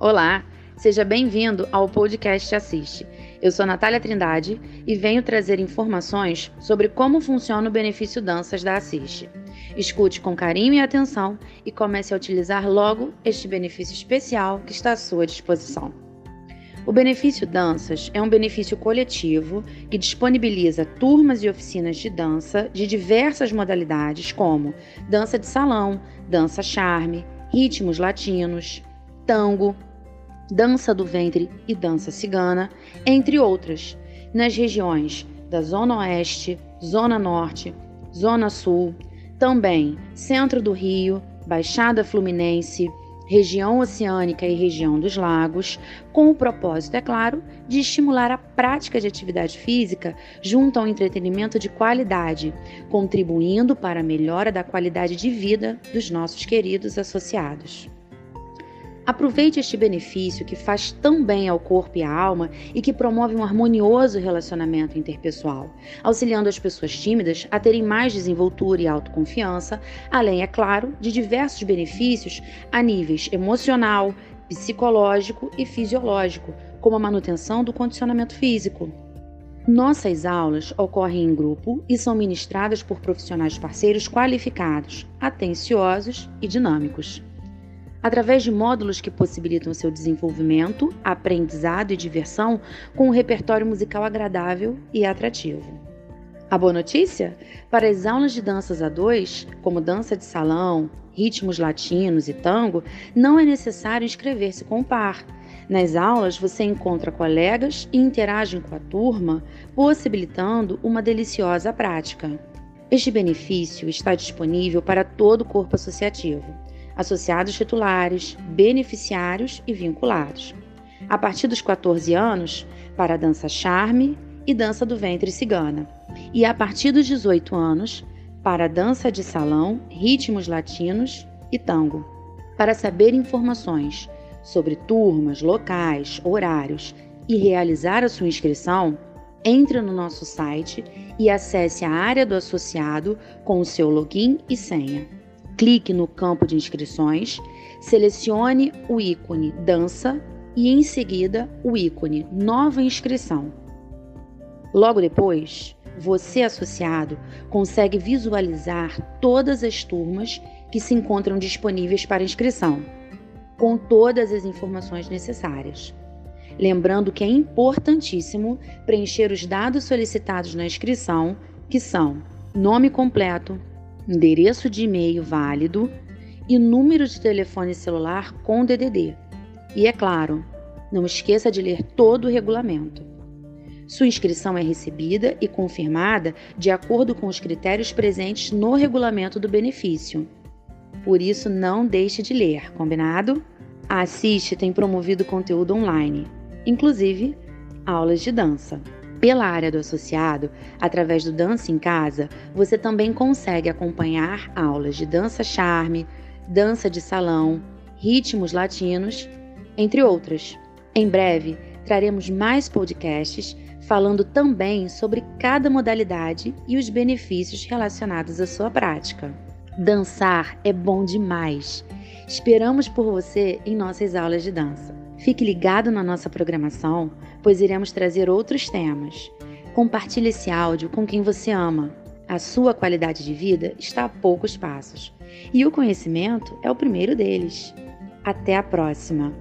Olá, seja bem-vindo ao podcast Assiste. Eu sou Natália Trindade e venho trazer informações sobre como funciona o benefício Danças da Assiste. Escute com carinho e atenção e comece a utilizar logo este benefício especial que está à sua disposição. O benefício Danças é um benefício coletivo que disponibiliza turmas e oficinas de dança de diversas modalidades, como dança de salão, dança charme, ritmos latinos, tango, dança do ventre e dança cigana, entre outras, nas regiões da Zona Oeste, Zona Norte, Zona Sul, também Centro do Rio, Baixada Fluminense, região oceânica e região dos lagos, com o propósito, é claro, de estimular a prática de atividade física junto ao entretenimento de qualidade, contribuindo para a melhora da qualidade de vida dos nossos queridos associados. Aproveite este benefício que faz tão bem ao corpo e à alma e que promove um harmonioso relacionamento interpessoal, auxiliando as pessoas tímidas a terem mais desenvoltura e autoconfiança, além, é claro, de diversos benefícios a níveis emocional, psicológico e fisiológico, como a manutenção do condicionamento físico. Nossas aulas ocorrem em grupo e são ministradas por profissionais parceiros qualificados, atenciosos e dinâmicos através de módulos que possibilitam seu desenvolvimento, aprendizado e diversão com um repertório musical agradável e atrativo. A boa notícia? Para as aulas de danças a dois, como dança de salão, ritmos latinos e tango, não é necessário inscrever-se com o par. Nas aulas, você encontra colegas e interage com a turma, possibilitando uma deliciosa prática. Este benefício está disponível para todo o corpo associativo associados titulares, beneficiários e vinculados. A partir dos 14 anos, para a dança charme e dança do ventre cigana. E a partir dos 18 anos, para a dança de salão, ritmos latinos e tango. Para saber informações sobre turmas, locais, horários e realizar a sua inscrição, entre no nosso site e acesse a área do associado com o seu login e senha clique no campo de inscrições, selecione o ícone Dança e em seguida o ícone Nova inscrição. Logo depois, você associado consegue visualizar todas as turmas que se encontram disponíveis para inscrição, com todas as informações necessárias. Lembrando que é importantíssimo preencher os dados solicitados na inscrição, que são nome completo, endereço de e-mail válido e número de telefone celular com DDD. E é claro, não esqueça de ler todo o regulamento. Sua inscrição é recebida e confirmada de acordo com os critérios presentes no regulamento do benefício. Por isso, não deixe de ler, combinado? A Assiste tem promovido conteúdo online, inclusive aulas de dança. Pela área do associado, através do Dança em Casa, você também consegue acompanhar aulas de dança charme, dança de salão, ritmos latinos, entre outras. Em breve, traremos mais podcasts falando também sobre cada modalidade e os benefícios relacionados à sua prática. Dançar é bom demais. Esperamos por você em nossas aulas de dança. Fique ligado na nossa programação, pois iremos trazer outros temas. Compartilhe esse áudio com quem você ama. A sua qualidade de vida está a poucos passos e o conhecimento é o primeiro deles. Até a próxima!